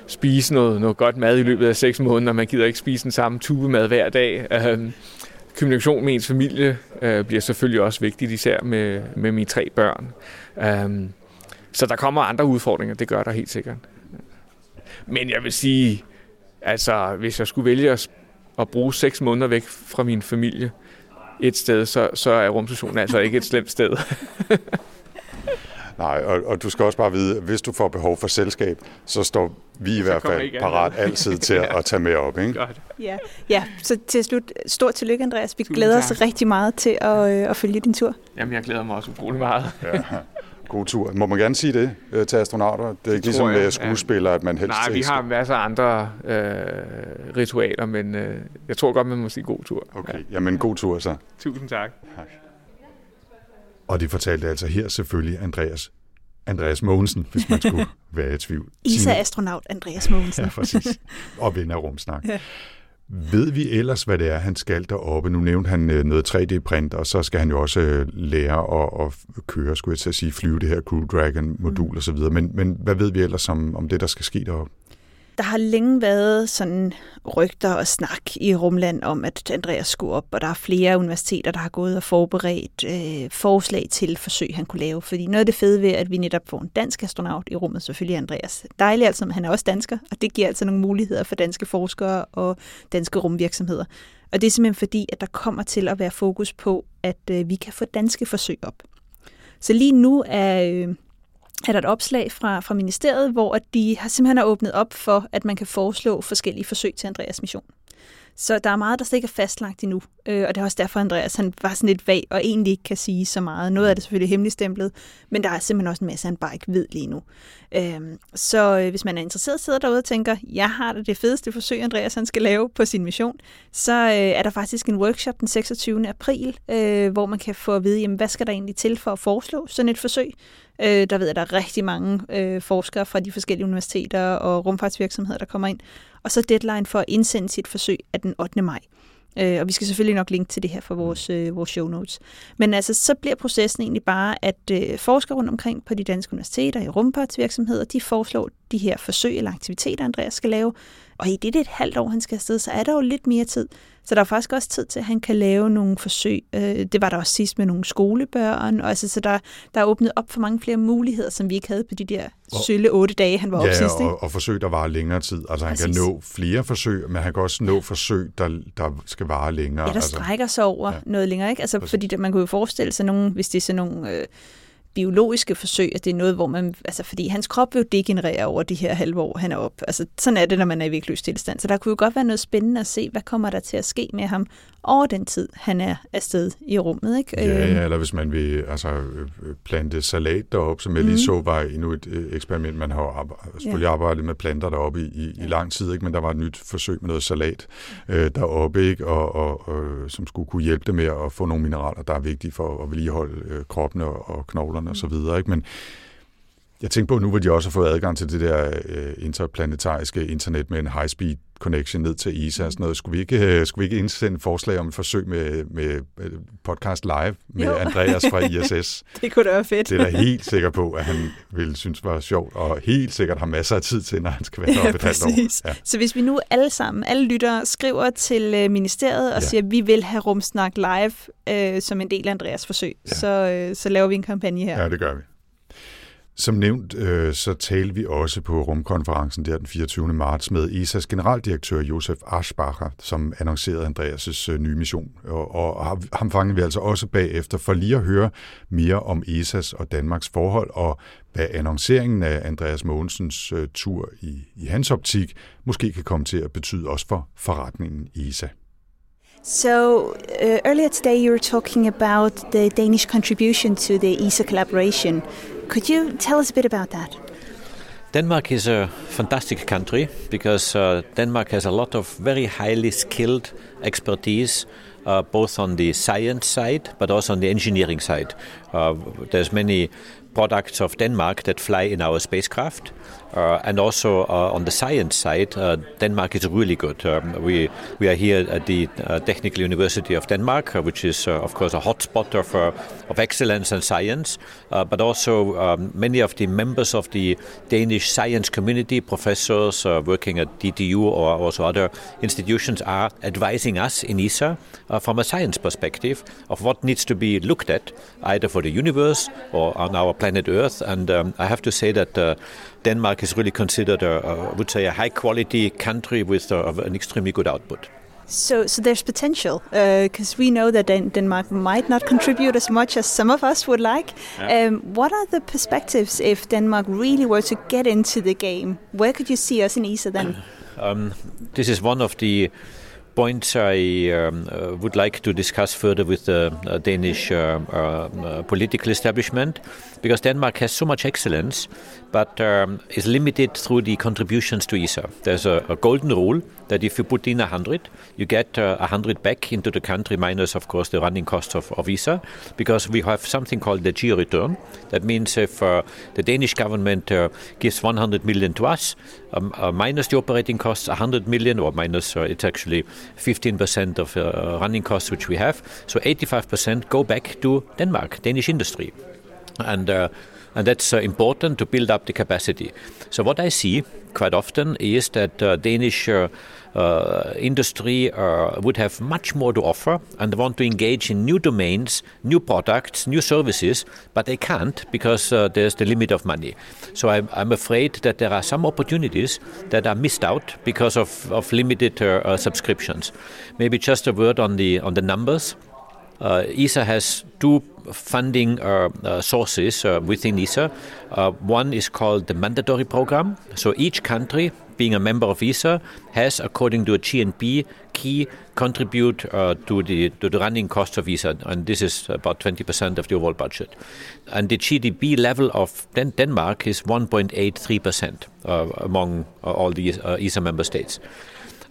spise noget, noget godt mad i løbet af 6 måneder. Man gider ikke spise den samme tube mad hver dag. Øh, kommunikation med ens familie øh, bliver selvfølgelig også vigtigt, især med, med mine tre børn. Øhm, så der kommer andre udfordringer, det gør der helt sikkert. Men jeg vil sige, altså hvis jeg skulle vælge at, at bruge 6 måneder væk fra min familie et sted, så, så er rumstationen altså ikke et slemt sted. [LAUGHS] Nej, og, og du skal også bare vide, at hvis du får behov for selskab, så står vi i hvert fald parat [LAUGHS] altid til at, at tage med op. Ikke? Godt. Ja, ja så til slut, stort tillykke, Andreas. Vi Tusind glæder os tak. rigtig meget til at, øh, at følge din tur. Jamen, jeg glæder mig også utrolig meget. [LAUGHS] Ja. God tur. Må man gerne sige det øh, til astronauter? Det er ikke ligesom jeg, med skuespillere, at man helst Nej, vi har masser af andre øh, ritualer, men øh, jeg tror godt, man må sige god tur. Okay, jamen god tur så. Tusind tak. Og de fortalte altså her selvfølgelig Andreas, Andreas Mogensen, hvis man skulle [LAUGHS] være i tvivl. ISA-astronaut Andreas Mogensen. Ja, præcis. Og af rumsnak. Ja. Ved vi ellers, hvad det er, han skal deroppe? Nu nævnte han øh, noget 3D-print, og så skal han jo også øh, lære at, at køre, skulle jeg til at sige, flyve det her Crew Dragon-modul Mm. og så videre. Men, men hvad ved vi ellers om, om det, der skal ske deroppe? Der har længe været sådan rygter og snak i Rumland om, at Andreas skulle op, og der er flere universiteter, der har gået og forberedt øh, forslag til forsøg, han kunne lave. Fordi noget af det fede ved, at vi netop får en dansk astronaut i rummet, selvfølgelig Andreas. Dejligt altså, men han er også dansker, og det giver altså nogle muligheder for danske forskere og danske rumvirksomheder. Og det er simpelthen fordi, at der kommer til at være fokus på, at øh, vi kan få danske forsøg op. Så lige nu er... Øh, er der et opslag fra, fra ministeriet, hvor at de har simpelthen har åbnet op for, at man kan foreslå forskellige forsøg til Andreas mission. Så der er meget, der slet ikke er fastlagt endnu, øh, og det er også derfor, Andreas han var sådan lidt vag og egentlig ikke kan sige så meget. Noget af det er selvfølgelig hemmeligstemplet, men der er simpelthen også en masse, han bare ikke ved lige nu. Øh, så øh, hvis man er interesseret, sidder derude og tænker, jeg har det, det fedeste forsøg, Andreas han skal lave på sin mission, så øh, er der faktisk en workshop den 26. april, øh, hvor man kan få at vide, jamen, hvad skal der egentlig til for at foreslå sådan et forsøg. Øh, der ved jeg, der er rigtig mange øh, forskere fra de forskellige universiteter og rumfartsvirksomheder, der kommer ind. Og så deadline for at indsende sit forsøg er den 8. maj. Øh, og vi skal selvfølgelig nok linke til det her for vores, øh, vores show notes. Men altså, så bliver processen egentlig bare, at øh, forskere rundt omkring på de danske universiteter i rumfartsvirksomheder, de foreslår de her forsøg eller aktiviteter, Andreas skal lave. Og i det, det er et halvt år, han skal afsted, så er der jo lidt mere tid. Så der er faktisk også tid til, at han kan lave nogle forsøg. Øh, det var der også sidst med nogle skolebørn. Og altså, så der, der er åbnet op for mange flere muligheder, som vi ikke havde på de der sølle otte dage, han var ja, op sidst. Ikke? Og, og forsøg, der varer længere tid. Altså han Præcis. kan nå flere forsøg, men han kan også nå forsøg, der, der skal vare længere. Ja, der altså, strækker sig over Ja. ja. noget længere. Ikke? Altså, Præcis. fordi der, man kunne jo forestille sig, nogen, hvis det er sådan nogle øh, biologiske forsøg, at det er noget, hvor man... Altså, fordi hans krop vil jo degenerere over de her halve år, han er op. Altså, sådan er det, når man er i vægtløs tilstand. Så der kunne jo godt være noget spændende at se, hvad kommer der til at ske med ham over den tid, han er afsted i rummet. Ikke? Ja, Øhm, ja, eller hvis man vil altså, øh, plante salat deroppe, som jeg lige Mhm. så var endnu et øh, eksperiment. Man har jo arbe- selvfølgelig arbejdet med planter deroppe i, i, i lang tid, ikke? men der var et nyt forsøg med noget salat øh, deroppe, ikke? Og, og, og, som skulle kunne hjælpe det med at få nogle mineraler, der er vigtige for at vedligeholde øh, kroppen og, og knoglerne osv. Men jeg tænkte på nu, hvor de også har fået adgang til det der øh, interplanetariske internet med en high-speed connection ned til ISA og sådan noget. Skulle vi ikke, øh, skulle vi ikke indsende et forslag om et forsøg med, med øh, podcast live med Jo. Andreas fra [LAUGHS] ISS? det kunne da være fedt. Det er da helt sikker på, at han ville synes var sjovt, og helt sikkert har masser af tid til, når han skal være [LAUGHS] deroppe et halvt år. Ja. Så hvis vi nu alle sammen, alle lyttere, skriver til øh, ministeriet og Ja. ja. siger, at vi vil have Rumsnak live øh, som en del af Andreas forsøg, Ja. ja. så, øh, så laver vi en kampagne her. Ja, det gør vi. Som nævnt, øh, så talte vi også på rumkonferencen der den 24. marts med ESA's generaldirektør Josef Aschbacher, som annoncerede Andreas' øh, nye mission. Og, og ham- fangede vi altså også bagefter for lige at høre mere om ESA's og Danmarks forhold, og hvad annonceringen af Andreas Mogensens øh, tur i, i hans optik måske kan komme til at betyde også for forretningen ESA. So uh, earlier today you were talking about the Danish contribution to the ESA collaboration. Could you tell us a bit about that? Denmark is a fantastic country because uh, Denmark has a lot of very highly skilled expertise, uh, both on the science side but also on the engineering side. Uh, there's many products of Denmark that fly in our spacecraft. Uh, and also uh, on the science side, uh, Denmark is really good. Um, we we are here at the uh, Technical University of Denmark, uh, which is uh, of course a hotspot of of excellence and science. But also um, many of the members of the Danish science community, professors working at DTU or also other institutions, are advising us in ESA from a science perspective of what needs to be looked at, either for the universe or on our planet Earth. And um, I have to say that. Uh, Denmark is really considered, a, a, I would say, a high-quality country with uh, an extremely good output. So, so there's potential because we know that Den- Denmark might not contribute as much as some of us would like. Um, what are the perspectives if Denmark really were to get into the game? Where could you see us in ESA then? [CLEARS THROAT] Um, this is one of the points I um, uh, would like to discuss further with the uh, Danish uh, uh, political establishment, because Denmark has so much excellence, but um, is limited through the contributions to ESA. There's a, a golden rule that if you put in 100, you get uh, 100 back into the country, minus, of course, the running costs of, of ESA, because we have something called the geo return. That means if uh, the Danish government uh, gives 100 million to us, um, uh, minus the operating costs, 100 million, or minus, uh, it's actually 15% of uh, running costs which we have. So 85% go back to Denmark, Danish industry. And uh, and that's uh, important to build up the capacity. So what I see quite often is that uh, Danish uh, uh, industry uh, would have much more to offer and want to engage in new domains, new products, new services, but they can't because uh, there's the limit of money. So I'm, I'm afraid that there are some opportunities that are missed out because of, of limited subscriptions. Maybe just a word on the on the numbers. ESA has two funding uh, uh, sources uh, within ESA. One is called the mandatory program. So each country, being a member of ESA, has, according to a GNP key, contribute uh, to the to the running cost of ESA, and this is about 20% of the overall budget. And the GDP level of Den- Denmark is 1.83% uh, among uh, all the ESA member states.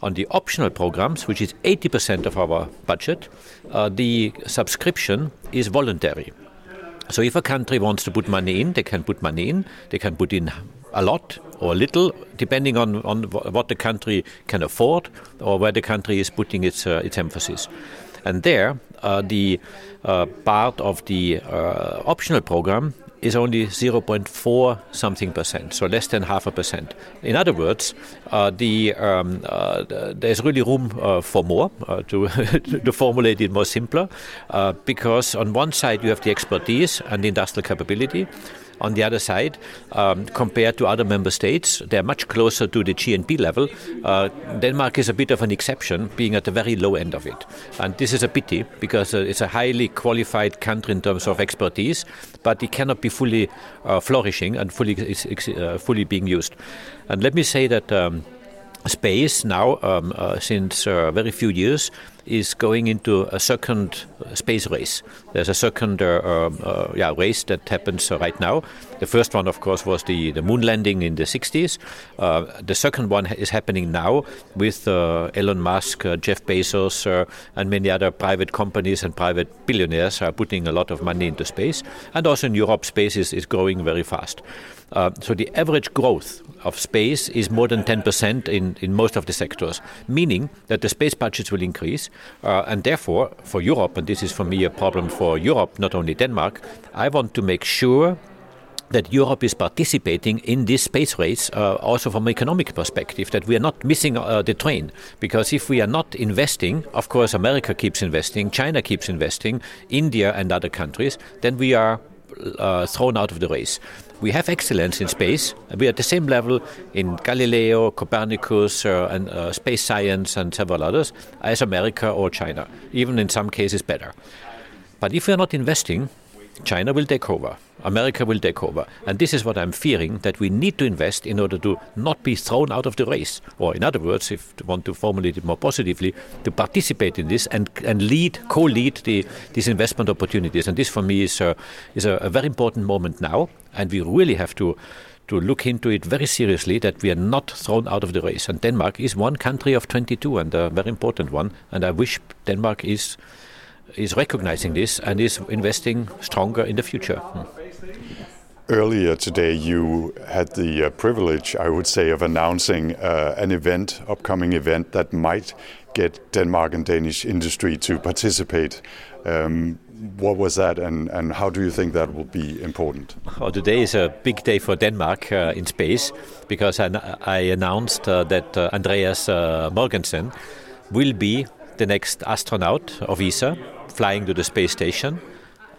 On the optional programs, which is 80% of our budget, uh, the subscription is voluntary. So if a country wants to put money in, they can put money in. They can put in a lot or a little, depending on, on what the country can afford or where the country is putting its, uh, its emphasis. And there, uh, the uh, part of the uh, optional program is only 0.4 something percent, so less than half a percent. In other words, uh, the, um, uh, the- there's really room uh, for more, uh, to, [LAUGHS] to formulate it more simpler, uh, because on one side you have the expertise and the industrial capability. On the other side, um, compared to other member states, they're much closer to the GNP level. Uh, Denmark is a bit of an exception, being at the very low end of it. And this is a pity because uh, it's a highly qualified country in terms of expertise, but it cannot be fully uh, flourishing and fully, uh, fully being used. And let me say that. Um, space now, um, uh, since uh, very few years, is going into a second uh, space race. There's a second uh, um, uh, yeah, race that happens right now. The first one, of course, was the, the moon landing in the 60s. Uh, the second one is happening now with Elon Musk, Jeff Bezos, and many other private companies and private billionaires are putting a lot of money into space. And also in Europe, space is, is growing very fast. Uh, so the average growth of space is more than 10% in, in most of the sectors, meaning that the space budgets will increase. Uh, and therefore, for Europe, and this is for me a problem for Europe, not only Denmark, I want to make sure that Europe is participating in this space race uh, also from an economic perspective, that we are not missing uh, the train. Because if we are not investing, of course, America keeps investing, China keeps investing, India and other countries, then we are uh, thrown out of the race. We have excellence in space. We are at the same level in Galileo, Copernicus, uh, and uh, space science, and several others as America or China, even in some cases better. But if we are not investing, China will take over, America will take over. And this is what I'm fearing that we need to invest in order to not be thrown out of the race. Or, in other words, if you want to formulate it more positively, to participate in this and, and lead, co lead the, these investment opportunities. And this for me is, uh, is a, a very important moment now. And we really have to. To look into it very seriously, that we are not thrown out of the race. And Denmark is one country of 22 and a very important one. And I wish Denmark is is recognizing this and is investing stronger in the future. Earlier today, you had the uh, privilege, I would say, of announcing uh, an event, upcoming event that might get Denmark and Danish industry to participate. Um, what was that, and, and how do you think that will be important? Well, today is a big day for Denmark uh, in space because I, I announced uh, that uh, Andreas uh, Morgensen will be the next astronaut of ESA flying to the space station.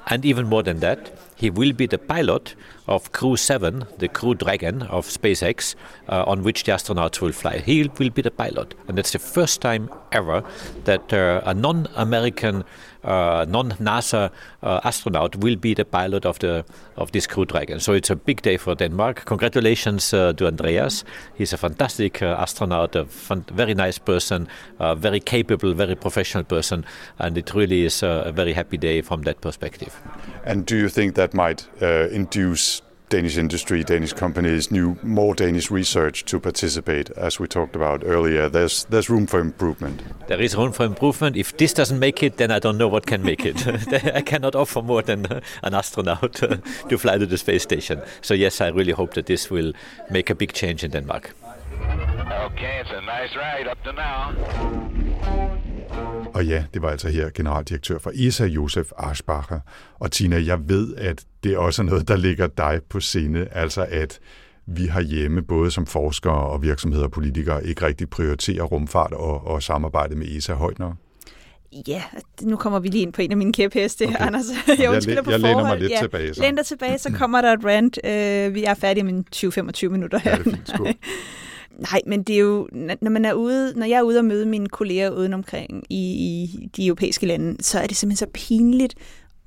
And even more than that, he will be the pilot of Crew 7, the Crew Dragon of SpaceX, uh, on which the astronauts will fly. He will be the pilot. And that's the first time ever that uh, a non American, uh, non NASA uh, astronaut will be the pilot of, the, of this Crew Dragon. So it's a big day for Denmark. Congratulations uh, to Andreas. He's a fantastic astronaut, a fun- very nice person, very capable, very professional person. And it really is a, very happy day from that perspective. And do you think that might induce Danish industry, Danish companies, new more Danish research to participate? As we talked about earlier, there's there's room for improvement. There is room for improvement. If this doesn't make it, then I don't know what can make it. [LAUGHS] [LAUGHS] I cannot offer more than uh, an astronaut to fly to the space station. So yes, I really hope that this will make a big change in Denmark. Okay, it's a nice ride up to now. Og ja, det var altså her generaldirektør for ESA, Josef Aschbacher. Og Tina, jeg ved, at det også er noget, der ligger dig på sinde, altså at vi har hjemme, både som forskere og virksomheder og politikere, ikke rigtig prioriterer rumfart og, og samarbejde med ESA højt nok. Ja, nu kommer vi lige ind på en af mine kæpheste, Okay. Anders. [LAUGHS] Jeg Jeg, undskylder på jeg læner mig lidt ja, tilbage, så. Læn dig tilbage, så kommer der et rant. Øh, vi er færdige om en 20-25 minutter Ja, her. det er fint. Skål. [LAUGHS] Nej, men det er jo, når man er ude, når jeg er ude og møde mine kolleger uden omkring i, i de europæiske lande, så er det simpelthen så pinligt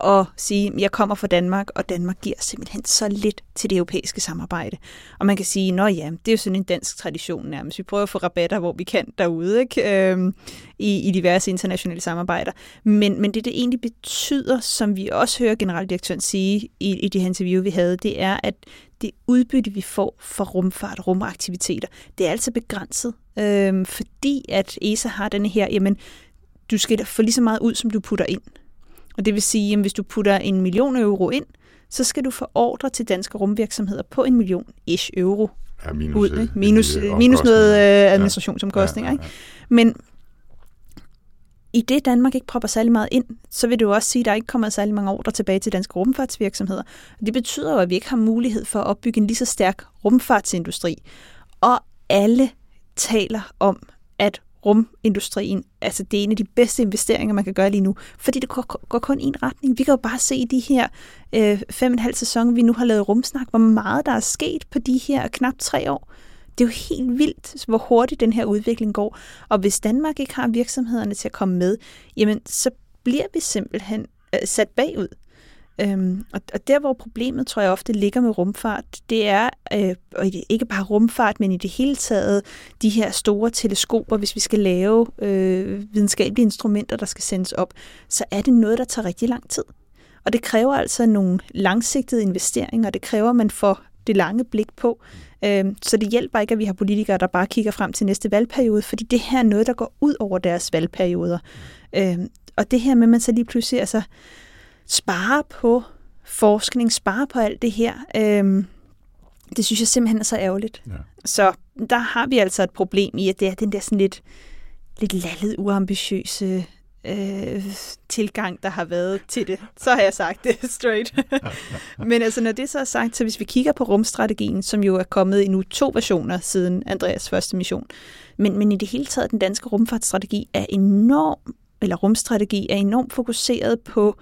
at sige, at jeg kommer fra Danmark, og Danmark giver simpelthen så lidt til det europæiske samarbejde. Og man kan sige, at ja, det er jo sådan en dansk tradition nærmest. Vi prøver at få rabatter, hvor vi kan derude, ikke? Øhm, i, i diverse internationale samarbejder. Men, men det, det egentlig betyder, som vi også hører generaldirektøren sige i, i det her interview, vi havde, det er, at det udbytte, vi får fra rumfart, rumaktiviteter, det er altså begrænset, øhm, fordi at ESA har den her, jamen, du skal få lige så meget ud, som du putter ind. Og det vil sige, at hvis du putter en million euro ind, så skal du få ordre til danske rumvirksomheder på en million ish euro Ja, minus, ud. øh, Ikke? Minus, øh, minus noget øh, administrationsomkostninger. Ja, ja, ja. Ikke? Men i det Danmark ikke propper særlig meget ind, så vil det jo også sige, at der ikke kommer særlig mange ordre tilbage til danske rumfartsvirksomheder. Og det betyder jo, at vi ikke har mulighed for at opbygge en lige så stærk rumfartsindustri. Og alle taler om, at rumindustrien, altså det er en af de bedste investeringer, man kan gøre lige nu, fordi det går, går kun i en retning. Vi kan jo bare se i de her øh, fem og en halv sæson, vi nu har lavet rumsnak, hvor meget der er sket på de her knap tre år. Det er jo helt vildt, hvor hurtigt den her udvikling går. Og hvis Danmark ikke har virksomhederne til at komme med, jamen så bliver vi simpelthen øh, sat bagud. Øhm, og, og der, hvor problemet, tror jeg ofte ligger med rumfart, det er, øh, og ikke bare rumfart, men i det hele taget, de her store teleskoper, hvis vi skal lave øh, videnskabelige instrumenter, der skal sendes op, så er det noget, der tager rigtig lang tid. Og det kræver altså nogle langsigtede investeringer, og det kræver, at man får det lange blik på. Øhm, Så det hjælper ikke, at vi har politikere, der bare kigger frem til næste valgperiode, fordi det her er noget, der går ud over deres valgperioder. Øhm, Og det her med, at man så lige pludselig altså, sparer på forskning, sparer på alt det her, øhm, det synes jeg simpelthen er så ærgerligt. Ja. Så der har vi altså et problem i, at det er den der sådan lidt, lidt lallet, uambitiøse øh, tilgang, der har været til det. Så har jeg sagt det [LAUGHS] straight. Men altså, når det så er sagt, så hvis vi kigger på rumstrategien, som jo er kommet i nu to versioner siden Andreas første mission, men, men i det hele taget, den danske rumfartsstrategi er enorm, eller rumstrategi er enormt fokuseret på,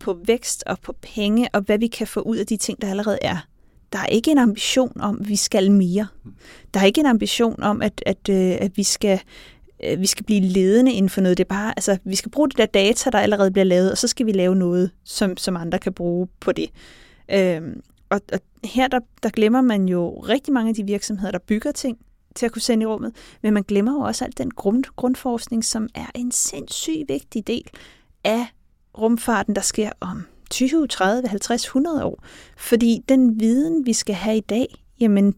på vækst og på penge, og hvad vi kan få ud af de ting, der allerede er. Der er ikke en ambition om, at vi skal mere. Der er ikke en ambition om, at, at, øh, at vi skal øh, vi skal blive ledende inden for noget. Det er bare, altså, vi skal bruge det der data, der allerede bliver lavet, og så skal vi lave noget, som, som andre kan bruge på det. Øhm, og, og her der, der glemmer man jo rigtig mange af de virksomheder, der bygger ting til at kunne sende i rummet, men man glemmer jo også alt den grund, grundforskning, som er en sindssygt vigtig del af rumfarten, der sker om 20, 30, 50, 100 år. Fordi den viden, vi skal have i dag, jamen,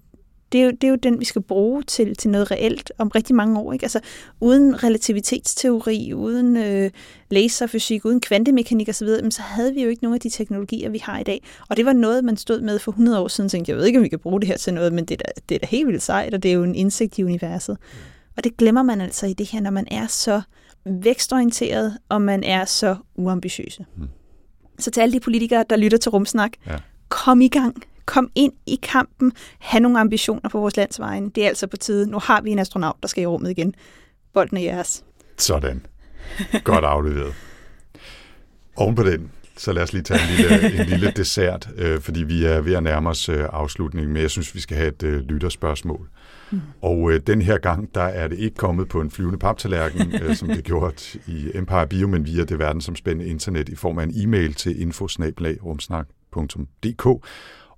det er, jo, det er jo den, vi skal bruge til, til noget reelt om rigtig mange år. Ikke? Altså, uden relativitetsteori, uden øh, laserfysik, uden kvantemekanik osv., jamen, så havde vi jo ikke nogen af de teknologier, vi har i dag. Og det var noget, man stod med for 100 år siden, og tænkte, jeg ved ikke, om vi kan bruge det her til noget, men det er da, det er da helt vildt sejt, og det er jo en indsigt i universet. Og det glemmer man altså i det her, når man er så vækstorienteret, og man er så uambitiøse. Mm. Så til alle de politikere, der lytter til rumsnak, Ja. kom i gang. Kom ind i kampen. Ha' nogle ambitioner på vores landsvejen. Det er altså på tide. Nu har vi en astronaut, der skal i rummet igen. Bolden er jeres. Sådan. Godt afleveret. Oven på den, så lad os lige tage en lille, en lille dessert, øh, fordi vi er ved at nærme os øh, afslutningen, men jeg synes, vi skal have et øh, lytterspørgsmål. Mm. Og øh, den her gang, der er det ikke kommet på en flyvende paptallerken, [LAUGHS] øh, som det gjort i Empire Bio, men via det verdensomspændende internet i form af en e-mail til infosnabelag.rumsnak.dk.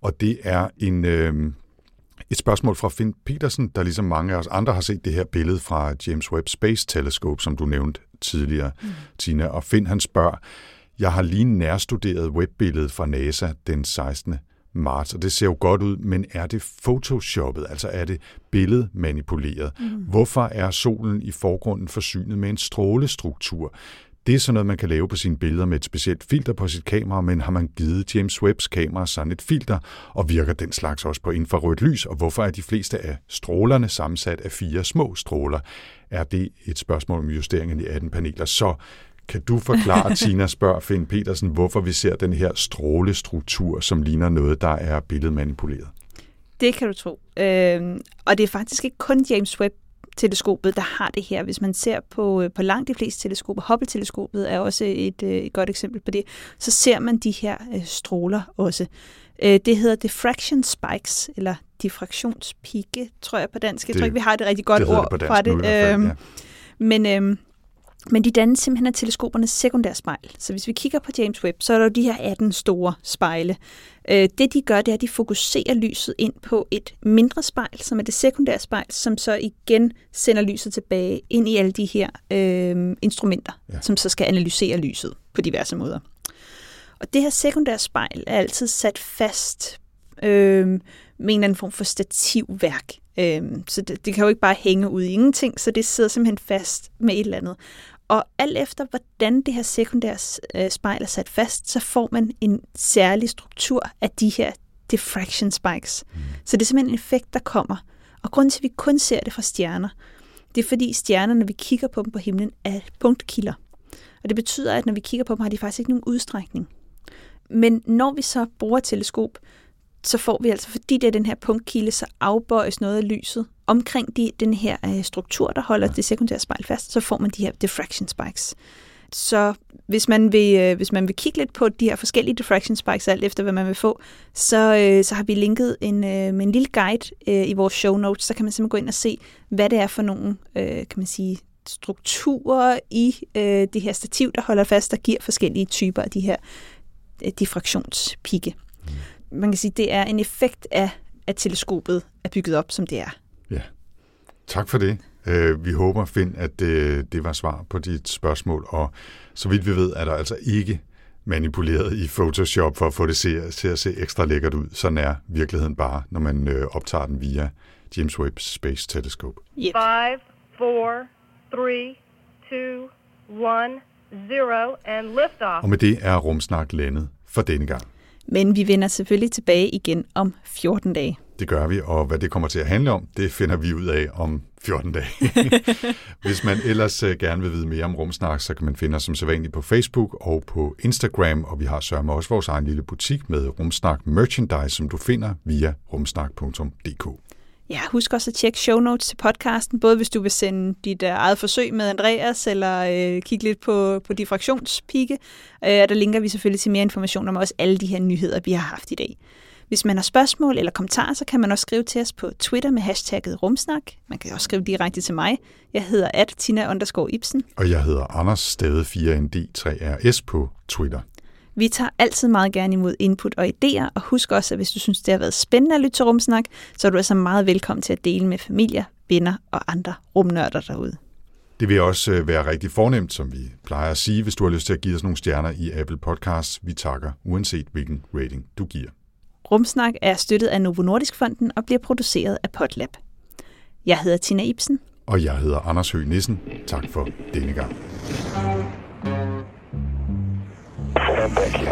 Og det er en, øh, et spørgsmål fra Finn Petersen, der ligesom mange af os andre har set det her billede fra James Webb Space Telescope, som du nævnte tidligere, mm. Tina. Og Finn han spørger, jeg har lige nærstuderet webbilledet fra NASA den 16. marts, og det ser jo godt ud, men er det photoshoppet, altså er det billedmanipuleret? Mm. Hvorfor er solen i forgrunden forsynet med en strålestruktur? Det er sådan noget, man kan lave på sine billeder med et specielt filter på sit kamera, men har man givet James Webbs kamera sådan et filter, og virker den slags også på infrarødt lys, og hvorfor er de fleste af strålerne sammensat af fire små stråler? Er det et spørgsmål om justeringen i 18 paneler? Så kan du forklare, [LAUGHS] Tina spørger Finn Petersen, hvorfor vi ser den her strålestruktur, som ligner noget, der er billedmanipuleret? Det kan du tro. Øhm, og det er faktisk ikke kun James Webb teleskopet, der har det her. Hvis man ser på, øh, på langt de fleste teleskoper, Hubble-teleskopet er også et, øh, et godt eksempel på det, så ser man de her øh, stråler også. Øh, det hedder diffraction spikes, eller diffraktionspigge, tror jeg på dansk. Jeg Det- tror ikke, vi har det rigtig godt det ord det på dansk fra det. nu fald, Øhm, ja. Men øhm, Men de dannes simpelthen af teleskopernes sekundære spejl. Så hvis vi kigger på James Webb, så er der jo de her 18 store spejle. Øh, det de gør, det er, at de fokuserer lyset ind på et mindre spejl, som er det sekundære spejl, som så igen sender lyset tilbage ind i alle de her øh, instrumenter, ja. som så skal analysere lyset på diverse måder. Og det her sekundære spejl er altid sat fast øh, med en eller anden form for stativværk. Øh, så det, det kan jo ikke bare hænge ud i ingenting, så det sidder simpelthen fast med et eller andet. Og alt efter, hvordan det her sekundære øh, spejl er sat fast, så får man en særlig struktur af de her diffraction spikes. Mm. Så det er simpelthen en effekt, der kommer. Og grunden til, at vi kun ser det fra stjerner, det er fordi stjernerne, når vi kigger på dem på himlen, er punktkilder. Og det betyder, at når vi kigger på dem, har de faktisk ikke nogen udstrækning. Men når vi så bruger teleskop, så får vi altså, fordi det er den her punktkilde, så afbøjes noget af lyset omkring de, den her øh, struktur, der holder det sekundære spejl fast, så får man de her diffraction spikes. Så hvis man vil, øh, hvis man vil kigge lidt på de her forskellige diffraction spikes, alt efter hvad man vil få, så, øh, så har vi linket en, øh, med en lille guide øh, i vores show notes, så kan man simpelthen gå ind og se, hvad det er for nogle, øh, kan man sige, strukturer i øh, det her stativ, der holder fast, der giver forskellige typer af de her øh, diffraktionspigge. Man kan sige, det er en effekt af, at teleskopet er bygget op, som det er. Ja, tak for det. Øh, vi håber, Finn, at det, det var svar på dit spørgsmål, og så vidt vi ved, er der altså ikke manipuleret i Photoshop for at få det til at se ekstra lækkert ud. Sådan er virkeligheden bare, når man øh, optager den via James Webb Space Telescope. Yep. Five, four, three, two, one, zero, and liftoff. Og med det er Rumsnak landet for denne gang. Men vi vender selvfølgelig tilbage igen om 14 dage. Det gør vi, og hvad det kommer til at handle om, det finder vi ud af om 14 dage. [LAUGHS] Hvis man ellers øh, gerne vil vide mere om Rumsnak, så kan man finde os som sædvanligt på Facebook og på Instagram, og vi har sørget også vores egen lille butik med Rumsnak Merchandise, som du finder via rumsnak.dk. Ja, husk også at tjekke show notes til podcasten, både hvis du vil sende dit uh, eget forsøg med Andreas, eller uh, kigge lidt på, på diffraktionspigge. Uh, der linker vi selvfølgelig til mere information om også alle de her nyheder, vi har haft i dag. Hvis man har spørgsmål eller kommentarer, så kan man også skrive til os på Twitter med hashtagget rumsnak. Man kan også skrive direkte til mig. Jeg hedder at Tina Ibsen. Og jeg hedder Anders Stade 4ND3RS på Twitter. Vi tager altid meget gerne imod input og idéer, og husk også, at hvis du synes, det har været spændende at lytte til Rumsnak, så er du altså meget velkommen til at dele med familier, venner og andre rumnørder derude. Det vil også øh, være rigtig fornemt, som vi plejer at sige, hvis du har lyst til at give os nogle stjerner i Apple Podcasts. Vi takker uanset hvilken rating du giver. Rumsnak er støttet af Novo Nordisk Fonden og bliver produceret af Potlab. Jeg hedder Tina Ibsen. Og jeg hedder Anders Høgh Nissen. Tak for denne gang. Thank you.